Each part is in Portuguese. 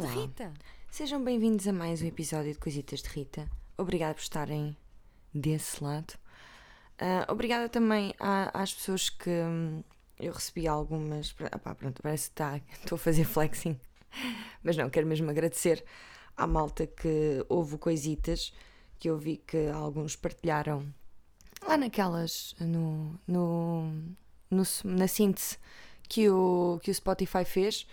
Olá. de Rita. Sejam bem-vindos a mais um episódio de Coisitas de Rita. Obrigada por estarem desse lado. Ah, obrigada também à- às pessoas que hum, eu recebi algumas. Ah, pá, pronto, parece que tá- estou a fazer flexing. Mas não, quero mesmo agradecer à malta que houve Coisitas, que eu vi que alguns partilharam lá naquelas. no, no, no- na síntese que o, que o Spotify fez.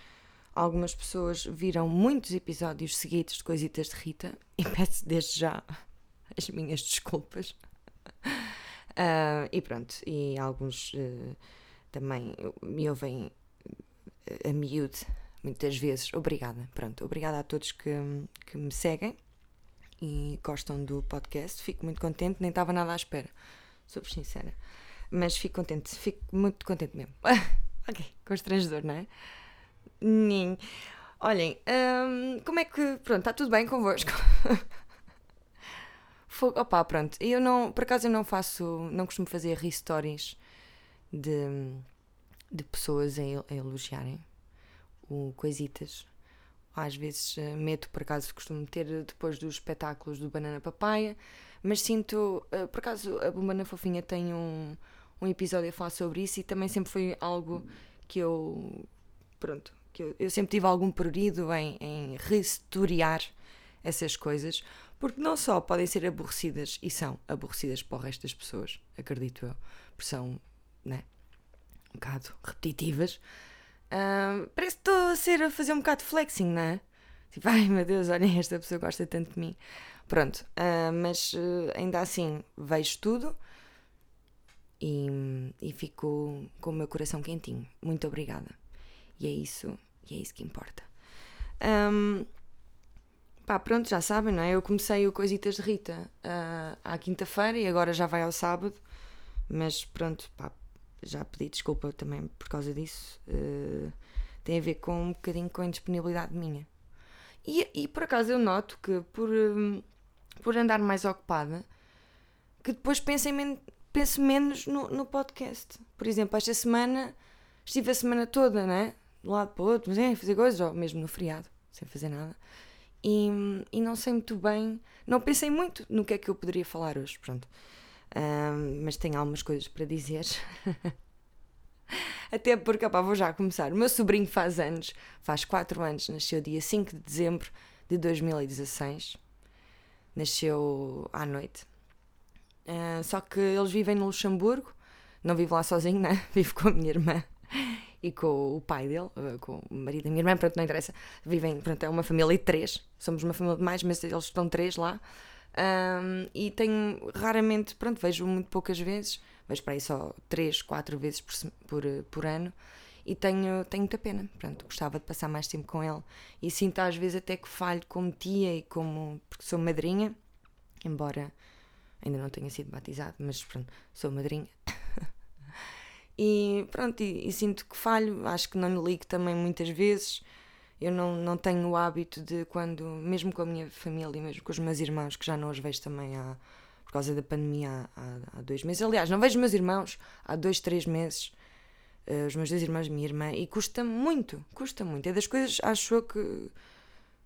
Algumas pessoas viram muitos episódios seguidos de Coisitas de Rita e peço desde já as minhas desculpas. Ah, e pronto, e alguns eh, também me ouvem eh, a miúde muitas vezes. Obrigada, pronto, obrigada a todos que, que me seguem e gostam do podcast. Fico muito contente, nem estava nada à espera, sou-vos sincera. Mas fico contente, fico muito contente mesmo. ok, constrangedor, não é? Nin. Olhem, hum, como é que. Pronto, está tudo bem convosco? Fogo, opá, pronto. Eu não, por acaso eu não faço, não costumo fazer re-stories de, de pessoas a, el- a elogiarem o Coisitas. Às vezes eh, meto, por acaso costumo ter depois dos espetáculos do Banana Papaya, mas sinto, eh, por acaso a Banana Fofinha tem um, um episódio a falar sobre isso e também sempre foi algo que eu, pronto, que eu, eu sempre tive algum prurido em, em rehistoriar essas coisas, porque não só podem ser aborrecidas, e são aborrecidas para o resto das pessoas, acredito eu, porque são, né, um bocado repetitivas. Ah, parece que estou a ser a fazer um bocado de flexing, não é? Tipo, ai meu Deus, olhem, esta pessoa gosta tanto de mim. Pronto, ah, mas eh, ainda assim vejo tudo e, e fico com o meu coração quentinho. Muito obrigada. E é isso, e é isso que importa. Ahm, pá, pronto, já sabem, não é? Eu comecei o Coisitas de Rita ah, à quinta-feira e agora já vai ao sábado, mas pronto, pá, já pedi desculpa também por causa disso. Eh, tem a ver com um bocadinho com a indisponibilidade minha. E, e por acaso eu noto que por, hum, por andar mais ocupada, que depois penso, men- penso menos no, no podcast. Por exemplo, esta semana estive a semana toda, né? De um lado para o outro, mas é, fazer coisas, ou mesmo no feriado, sem fazer nada. E, e não sei muito bem, não pensei muito no que é que eu poderia falar hoje, pronto. Ahm, mas tenho algumas coisas para dizer. Até porque, opá, vou já começar. O meu sobrinho faz anos, faz 4 anos, nasceu dia 5 de dezembro de 2016. Nasceu à noite. Ah, só que eles vivem no Luxemburgo, não vive lá sozinho, né? Vive com a minha irmã e com o pai dele, ah, com o marido da minha irmã, pronto, não interessa. Vivem, pronto, é uma família de três. Somos uma família de mais, mas eles estão três lá. Ahm, e tenho raramente, pronto, vejo muito poucas vezes, vejo para aí só três, quatro vezes por, por, eh, por ano e tenho, tenho muita pena, pronto, gostava de passar mais tempo com ele e sinto às vezes até que falho como tia e como, porque sou madrinha, embora ainda não tenha sido batizado, mas pronto, sou madrinha. e pronto, e, e sinto que falho, acho que não lhe ligo também muitas vezes. Eu não, não tenho o hábito de quando, mesmo com a minha família, mesmo com os meus irmãos, que já não os vejo também há, por causa da pandemia há, há- dois meses. Aliás, não vejo meus irmãos há dois, três meses. eh, os meus dois irmãos e minha irmã. E custa muito, custa muito. É das coisas, acho eu, que,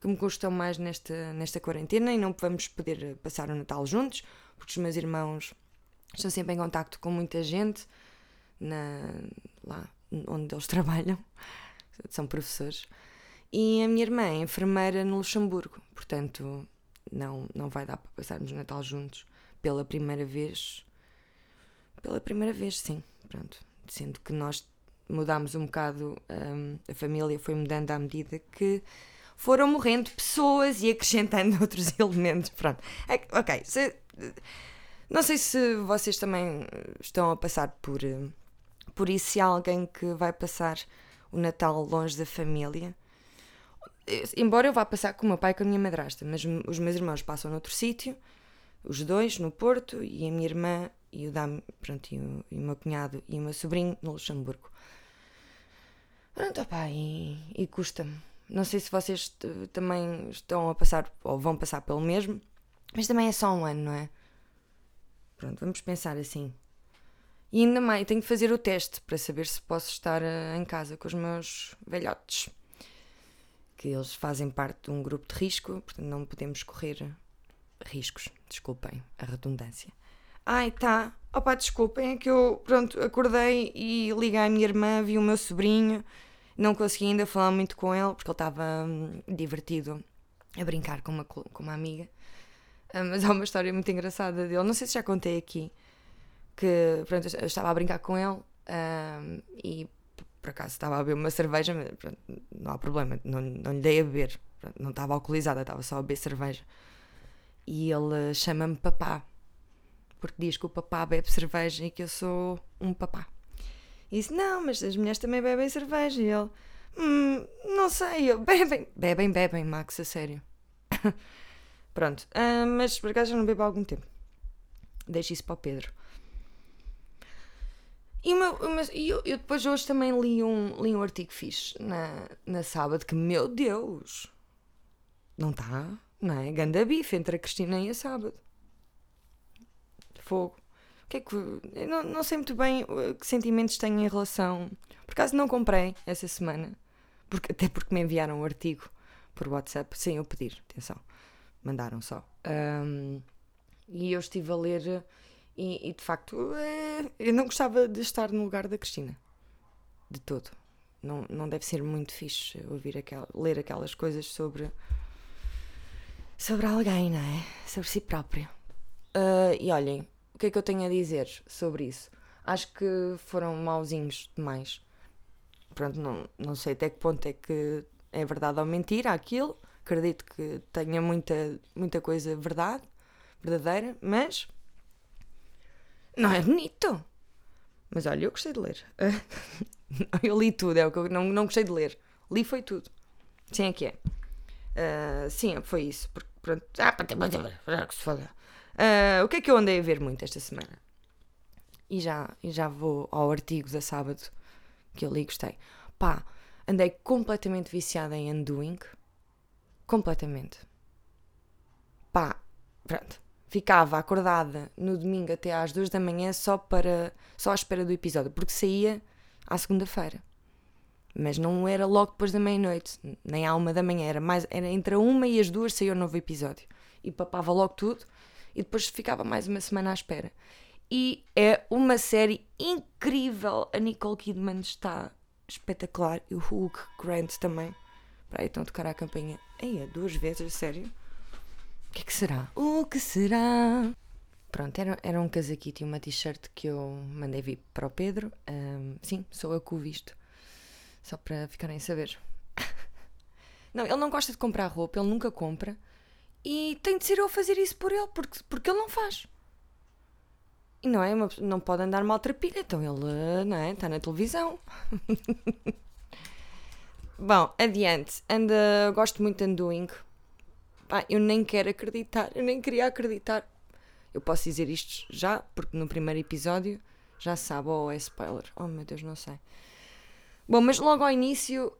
que me custam mais nesta, nesta quarentena e não vamos poder passar o Natal juntos, porque os meus irmãos estão sempre em contacto com muita gente na, lá onde eles trabalham, são professores. E a minha irmã é enfermeira no Luxemburgo, portanto não, não vai dar para passarmos o Natal juntos pela primeira vez. Pela primeira vez, sim, pronto. Sendo que nós mudámos um bocado, hum, a família foi mudando à medida que foram morrendo pessoas e acrescentando outros elementos. Pronto. É ok, se- não sei se vocês também estão a passar por, eh, por isso, se há alguém que vai passar o Natal longe da família. Eh, Embora eu vá passar com o meu pai e com a minha madrasta, mas os meus irmãos passam noutro sítio, os dois no Porto, e a minha irmã e o, pronto, e, o, e o meu cunhado e o meu sobrinho no Luxemburgo. Pronto, opá, e, e custa-me. Não sei se vocês também estão a passar, ou vão passar pelo mesmo, mas também é só um ano, não é? Pronto, vamos pensar assim. E ainda mais, tenho que fazer o teste para saber se posso estar eh, em casa com os meus velhotes. que eles fazem parte de um grupo de risco, portanto não podemos correr riscos. Desculpem a redundância. Ai, tá. Opa, desculpem, é que eu, pronto, acordei e liguei à minha irmã, vi o meu sobrinho, não consegui ainda falar muito com ele, porque ele estava hum, divertido a brincar com uma, com uma amiga. Uh, mas há uma história muito engraçada dele, não sei se já contei aqui, que, pronto, eu estava a brincar com ele uh, e por acaso estava a beber uma cerveja, mas pronto, não há problema, não, não lhe dei a beber, pronto, não estava alcoolizada, estava só a beber cerveja. E ele chama-me papá porque diz que o papá bebe cerveja e que eu sou um papá. E disse: Não, mas as mulheres também bebem cerveja. E ele: Hum, não sei, eu, bebem, bebem, bebem, Max, a sério. Pronto, uh, mas por acaso já não bebo há algum tempo. Deixo isso para o Pedro. E uma, eu, eu, depois hoje também li um, li um artigo fixe na, na sábado que, meu Deus, não está, não é? Ganda bife entre a Cristina e a sábado fogo. O que é que. Não, não sei muito bem uh, que sentimentos tenho em relação. Por acaso não comprei essa semana. Porque, até porque me enviaram um artigo por WhatsApp sem eu pedir. Atenção. Mandaram só. Um, e eu estive a ler. E, e, de facto, é, eu não gostava de estar no lugar da Cristina. De todo. Não, não deve ser muito fixe ouvir aquela, ler aquelas coisas sobre. sobre alguém, não é? Sobre si próprio. Uh, e olhem, que é que eu tenho a dizer sobre isso? Acho que foram mauzinhos demais. Pronto, não, não sei até que ponto é que é verdade ou mentira aquilo. Acredito que tenha muita, muita coisa verdade, verdadeira, mas não é bonito. Mas olha, eu gostei de ler. eu li tudo, é o que eu não, não gostei de ler. Li foi tudo. Sim, é que é. Uh, sim, foi isso. Porque, pronto. Ah, que se foda. Uh, o que é que eu andei a ver muito esta semana? E já, e já vou ao artigo da sábado que eu li e gostei. Pá, andei completamente viciada em Undoing. Completamente. Pá, pronto. Ficava acordada no domingo até às duas da manhã só para só à espera do episódio, porque saía à segunda-feira. Mas não era logo depois da meia-noite, nem à uma da manhã, era mais era entre a uma e as duas saía o novo episódio. E papava logo tudo e depois ficava mais uma semana à espera. E é uma série incrível. A Nicole Kidman está espetacular e o Hugh Grant também. Para aí estão a tocar a campanha. Ei, duas vezes, sério? O que é que será? O que será? Pronto, era, era um casaquito e uma t-shirt que eu mandei vir para o Pedro. Um, sim, sou eu que o visto. Só para ficarem a saber. não, ele não gosta de comprar roupa, ele nunca compra. E tem de ser eu a fazer isso por ele, porque, porque ele não faz. E não é? Uma, não pode andar maltrapilha, então ele não é? está na televisão. Bom, adiante. Anda, gosto muito de Undoing. Pá, eu nem quero acreditar, eu nem queria acreditar. Eu posso dizer isto já, porque no primeiro episódio já sabe, ou oh, é spoiler. Oh meu Deus, não sei. Bom, mas logo ao início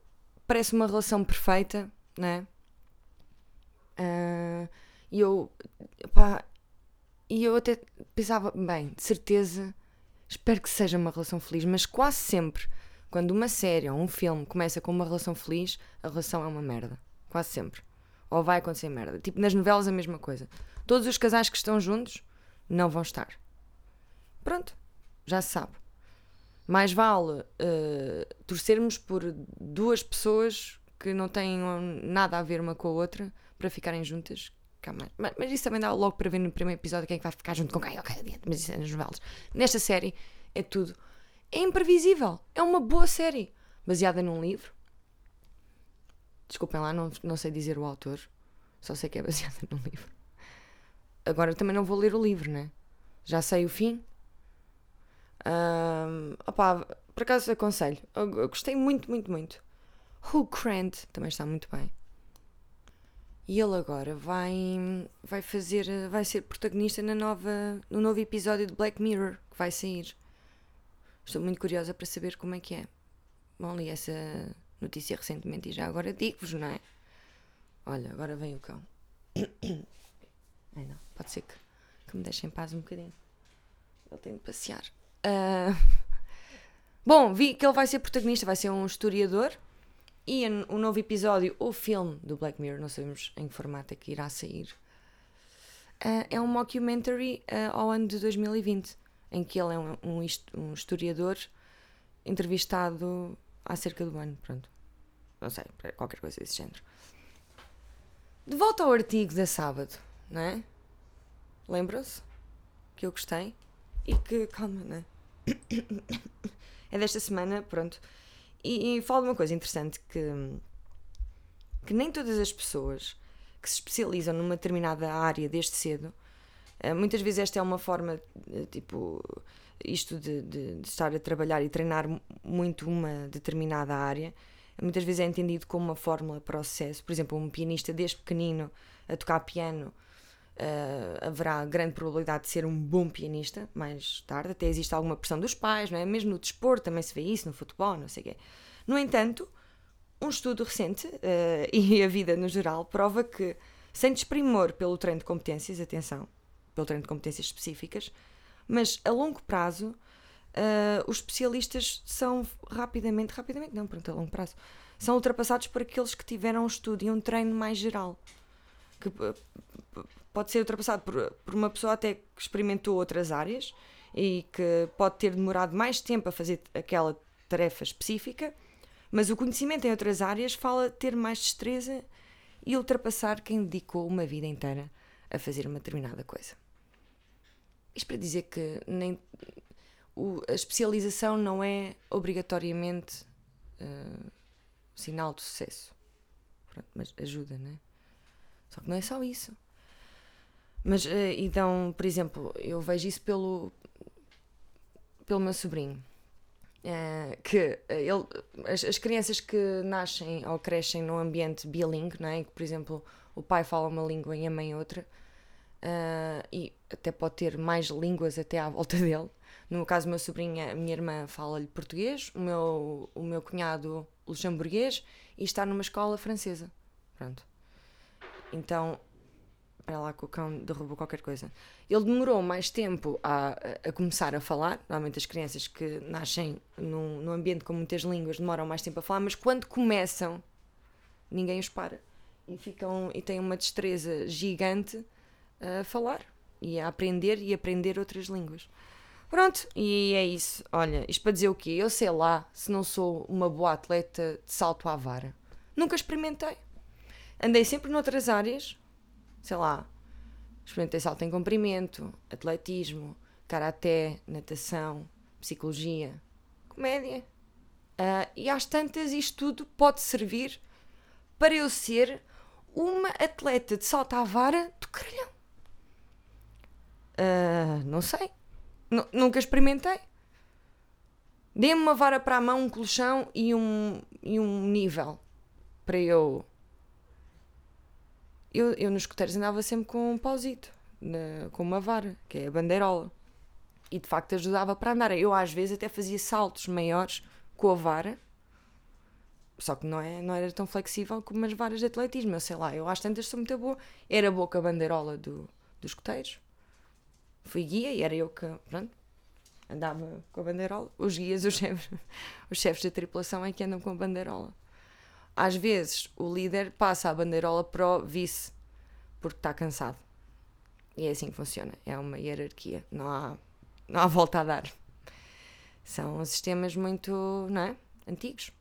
parece uma relação perfeita, não é? Uh, e eu, pá, e eu até pensava, bem, de certeza, espero que seja uma relação feliz, mas quase sempre, quando uma série ou um filme começa com uma relação feliz, a relação é uma merda. Quase sempre. Ou vai acontecer merda. Tipo, nas novelas a mesma coisa. Todos os casais que estão juntos não vão estar. Pronto, já se sabe. Mais vale uh, torcermos por duas pessoas que não tenham nada a ver uma com a outra para ficarem juntas. Mas, mas, isso também dá logo para ver no primeiro episódio quem é que vai ficar junto com quem. Mas isso é nas novelas. Nesta série é tudo. É imprevisível. É uma boa série. Baseada num livro. Desculpem lá, não, não sei dizer o autor. Só sei que é baseada num livro. Agora também não vou ler o livro, né? Já sei o fim. Um, opa, por acaso aconselho. Eu, eu gostei muito, muito, muito. Hugh Grant também está muito bem. E ele agora vai, vai fazer, vai ser protagonista na nova, no novo episódio de Black Mirror que vai sair. Estou muito curiosa para saber como é que é. Bom, li essa notícia recentemente e já agora digo-vos, não é? Olha, agora vem o cão. Ai não, pode ser que, que me deixem em paz um bocadinho. Ele tem de passear. Uh... Bom, vi que ele vai ser protagonista, vai ser um historiador E o novo episódio, o filme do Black Mirror, não sabemos em que formato é que irá sair, uh, é um mockumentary uh, ao ano de 2020, em que ele é um, um, um, historiador entrevistado acerca do ano. Pronto. Não sei, qualquer coisa desse género. De volta ao artigo da sábado, não é? Lembram-se? Que eu gostei? E que, calma, não é? é desta semana, pronto. E, e falo de uma coisa interessante que, que nem todas as pessoas que se especializam numa determinada área desde cedo, eh, muitas vezes esta é uma forma, eh, tipo, isto de, de, de estar a trabalhar e treinar muito uma determinada área, muitas vezes é entendido como uma fórmula para o sucesso. Por exemplo, um pianista desde pequenino a tocar piano uh, haverá grande probabilidade de ser um bom pianista mais tarde. Até existe alguma pressão dos pais, não é? Mesmo no desporto também se vê isso, no futebol, não sei o quê. No entanto, um estudo recente uh, e a vida no geral prova que, sem desprimor pelo treino de competências, atenção, pelo treino de competências específicas, mas a longo prazo, uh, os especialistas são rapidamente, rapidamente não, pronto, a longo prazo, são ultrapassados por aqueles que tiveram um estudo e um treino mais geral. Que pode ser ultrapassado por, por uma pessoa até que experimentou outras áreas e que pode ter demorado mais tempo a fazer aquela tarefa específica, mas o conhecimento em outras áreas fala ter mais destreza e ultrapassar quem dedicou uma vida inteira a fazer uma determinada coisa. Isto para dizer que nem, o, a especialização não é obrigatoriamente uh, sinal de sucesso. Pronto, mas ajuda, não é? Só que não é só isso. Mas, uh, então, por exemplo, eu vejo isso pelo, pelo meu sobrinho. Uh, que ele, as, as, crianças que nascem ou crescem num ambiente bilingue, não é? que, por exemplo, o pai fala uma língua e a mãe outra, uh, e até pode ter mais línguas até à volta dele. No caso meu sobrinho, a minha irmã fala-lhe português, o meu, o meu cunhado luxemburguês e está numa escola francesa. Pronto. Então, para lá que o cão derrubou qualquer coisa. Ele demorou mais tempo a, a começar a falar. Normalmente as crianças que nascem num, num ambiente com muitas línguas demoram mais tempo a falar, mas quando começam, ninguém os para. E, ficam, e têm uma destreza gigante a falar e a aprender e aprender outras línguas. Pronto, e é isso. Olha, isto para dizer o quê? Eu sei lá se não sou uma boa atleta de salto à vara. Nunca experimentei. Andei sempre noutras áreas, sei lá, experimentei salto em comprimento, atletismo, karaté, natação, psicologia, comédia. Uh, e às tantas, isto tudo pode servir para eu ser uma atleta de salto à vara do caralhão. Uh, não sei. N nunca experimentei. Dê-me uma vara para a mão, um colchão e um, e um nível para eu eu, eu nos escuteiros andava sempre com um pauzito, na, com uma vara, que é a bandeirola. E de facto ajudava para andar. Eu às vezes até fazia saltos maiores com a vara, só que não, é, não era tão flexível como as varas de atletismo. Eu sei lá, eu às tantas sou muito boa. Era boa com a bandeirola do, dos escuteiros. Fui guia e era eu que, pronto, andava com a bandeirola. Os guias, os chefes, os chefes da tripulação é que andam com a bandeirola. Às vezes o líder passa a bandeirola para o vice porque está cansado. E é assim que funciona. É uma hierarquia. Não há, não há volta a dar. São sistemas muito não é? antigos.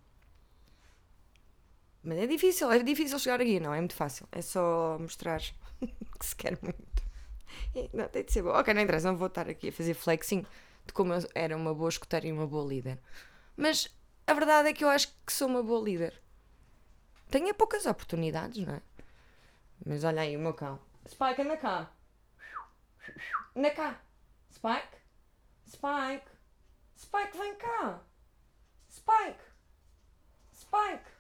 Mas é difícil, é difícil chegar aqui, não é muito fácil. É só mostrar que se quer muito. Não, tem de ser bom. Ok, não interessa, não vou estar aqui a fazer flexing de como eu era uma boa escuteira e uma boa líder. Mas a verdade é que eu acho que sou uma boa líder. Tenho poucas oportunidades, não é? Mas olha aí o meu cão. Spike, anda cá. Anda cá. Spike. Spike. Spike, vem cá. Spike. Spike.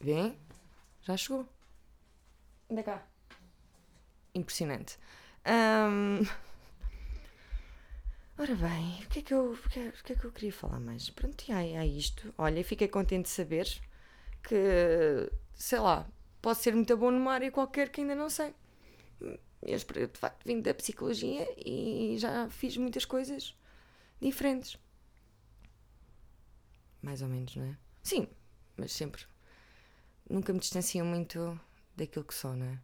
Vem. Já chegou. Anda cá. Impressionante. Um... Ora bem, o que, é que eu, o, que é, que é que eu queria falar mais? Pronto, e há, há isto. Olha, fiquei contente de saber que, sei lá, posso ser muito bom numa área qualquer que ainda não sei. Eu, de facto, vim da psicologia e já fiz muitas coisas diferentes. Mais ou menos, não é? Sim, mas sempre. Nunca me distancio muito daquilo que sou, não é?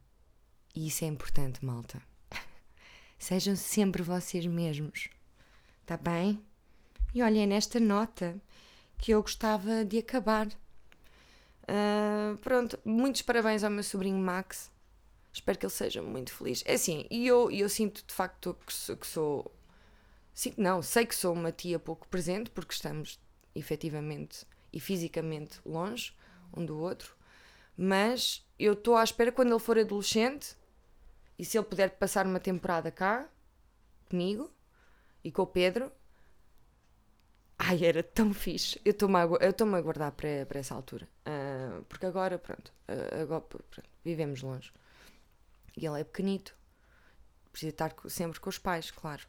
E isso é importante, malta. Sejam sempre vocês mesmos. Tá bem? E olhem nesta nota que eu gostava de acabar. Uh, pronto, muitos parabéns ao meu sobrinho Max. Espero que ele seja muito feliz. É assim, e eu, eu sinto de facto que sou, que sou. Sinto, não, sei que sou uma tia pouco presente, porque estamos efetivamente e fisicamente longe um do outro, mas eu estou à espera quando ele for adolescente e se ele puder passar uma temporada cá comigo e com o Pedro. Ai, era tão fixe. Eu estou-me a, a guardar para, para essa altura. Uh, porque agora, pronto, uh, agora pronto, vivemos longe. E ele é pequenito. Precisa estar sempre com os pais, claro.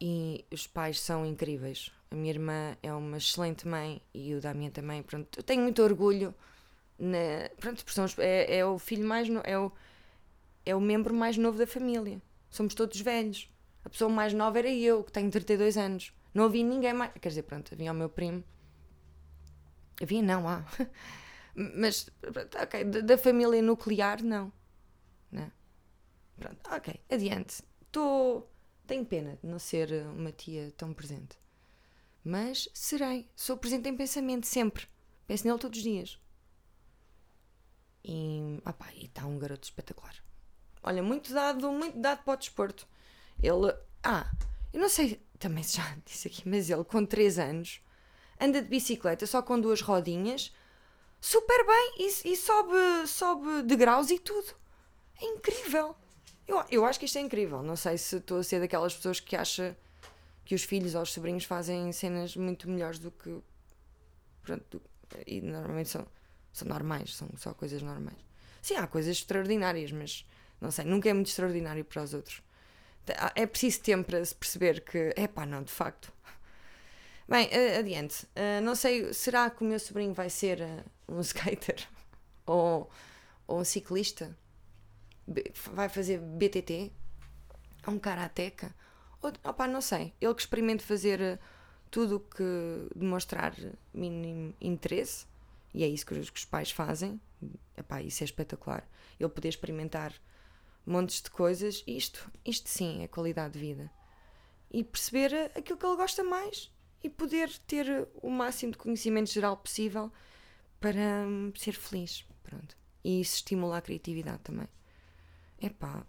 E os pais são incríveis. A minha irmã é uma excelente mãe e o da minha também. Pronto, eu tenho muito orgulho. Na, pronto, é, é o filho mais. No, é, o, é o membro mais novo da família. Somos todos velhos. A pessoa mais nova era eu, que tenho 32 anos. Não havia ninguém mais. Quer dizer, pronto, havia o meu primo. Havia, não, há. Mas, ok, da, família nuclear, não. não. Né? Pronto, ok, adiante. Estou. Tenho pena de não ser uma tia tão presente. Mas serei. Sou presente em pensamento, sempre. Penso nele todos os dias. E. Opá, e está um garoto espetacular. Olha, muito dado, muito dado para o desporto. Ele. Ah, eu não sei, também já disse aqui, mas ele com 3 anos anda de bicicleta só com duas rodinhas, super bem e, e sobe, sobe degraus e tudo. É incrível. Eu, eu acho que isto é incrível. Não sei se estou a ser daquelas pessoas que acha que os filhos ou os sobrinhos fazem cenas muito melhores do que. Pronto, e normalmente são, são normais, são só coisas normais. Sim, há coisas extraordinárias, mas não sei, nunca é muito extraordinário para os outros. É preciso tempo para se perceber que, é pá, não, de facto. Bem, adiante. Uh, não sei, será que o meu sobrinho vai ser uh, um skater? ou, ou um ciclista? vai fazer BTT? É um karateca? Ou, opa, não sei. Ele que experimente fazer eh, tudo o que demonstrar mínimo interesse, e é isso que os, que os pais fazem. Epá, isso é espetacular. Ele poder experimentar montes de coisas, isto, isto sim é qualidade de vida. E perceber aquilo que ele gosta mais e poder ter o máximo de conhecimento geral possível para hum, ser feliz. Pronto. E isso estimula a criatividade também. Epá,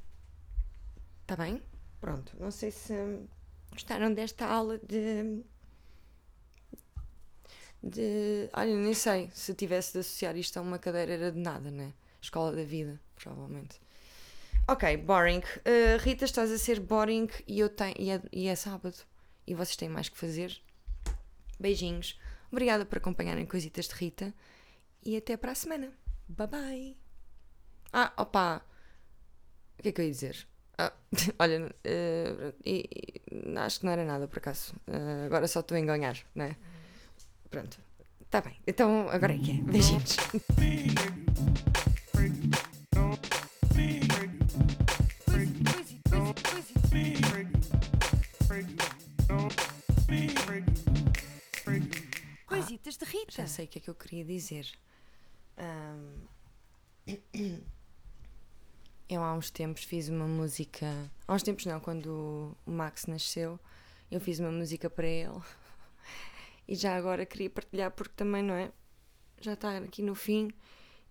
está bem? Pronto, não sei se gostaram desta aula de. de. Olha, nem sei se tivesse de associar isto a uma cadeira era de nada, né? Escola da vida, provavelmente. Ok, boring. Uh, Rita, estás a ser boring e, eu tenho, e, é, e é sábado. E vocês têm mais que fazer. Beijinhos. Obrigada por acompanharem Coisitas de Rita. E até para a semana. Bye bye. Ah, opa! O que é que eu ia dizer? Ah, olha, uh, e, e, acho que não era nada por acaso. Uh, agora só estou a enganhar, não é? Pronto. Está bem. Então agora é que é. Beijinhos. Que eu queria dizer. Um... Eu há uns tempos fiz uma música. Há uns tempos não, quando o Max nasceu, eu fiz uma música para ele. E já agora queria partilhar porque também, não é? Já está aqui no fim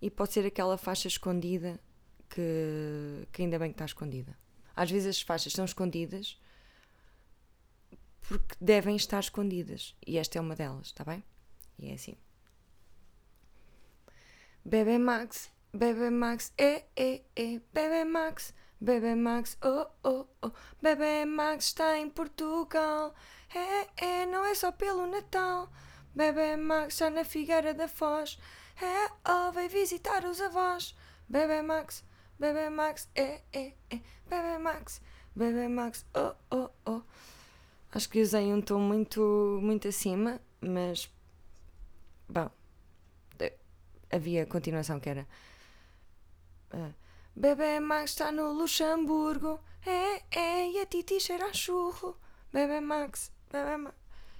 e pode ser aquela faixa escondida que, que ainda bem que está escondida. Às vezes as faixas são escondidas porque devem estar escondidas. E esta é uma delas, está bem? E é assim. Bebê Max Bebê Max, é, é, é, Bebê Max, Bebê Max, oh, oh, oh, Bebê Max está em Portugal, é, é, não é só pelo Natal, Bebê Max está na Figueira da Foz, é, oh, vai visitar os avós, Bebê Max, Bebê Max, é, é, é, Bebê Max, Bebê Max, oh, oh, oh. Acho que usei um tom muito, muito acima, mas, bom, havia continuação que era Uh, Bebê Max está no Luxemburgo. É, é, e a Titi cheira a churro. Bebê Max, Bebê Max.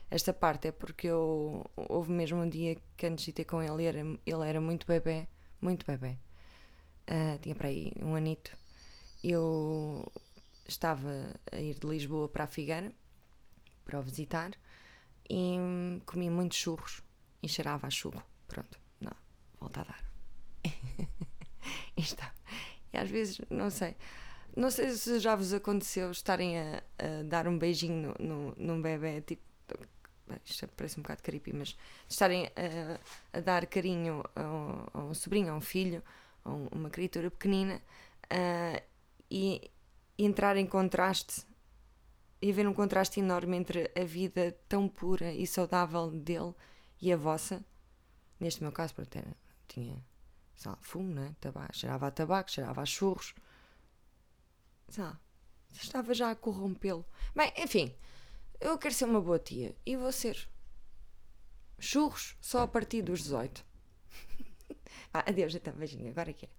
esta parte é porque eu houve mesmo um dia que antes de ter com ele, era, ele era muito bebê, muito bebê. Uh, tinha para aí um anito. Eu estava a ir de Lisboa para a Figueira para o visitar e comi muitos churros e cheirava a churro. Pronto, volta a dar. Isto. E às vezes, não sei, não sei se já vos aconteceu estarem a, a dar um beijinho no, no, num bebê, tipo, isto parece um bocado creepy, mas estarem a, a dar carinho a um, a um, sobrinho, a um filho, a uma criatura pequenina e, e entrar em contraste e haver um contraste enorme entre a vida tão pura e saudável dele e a vossa. Neste meu caso, pronto, era, tinha sei lá, fumo, né? tabaco, cheirava a tabaco, cheirava a churros. Sei lá, estava já a corrompê-lo. Bem, enfim, eu quero ser uma boa tia e vou ser. Churros só a partir dos 18. ah, adeus, até beijinho, agora que é.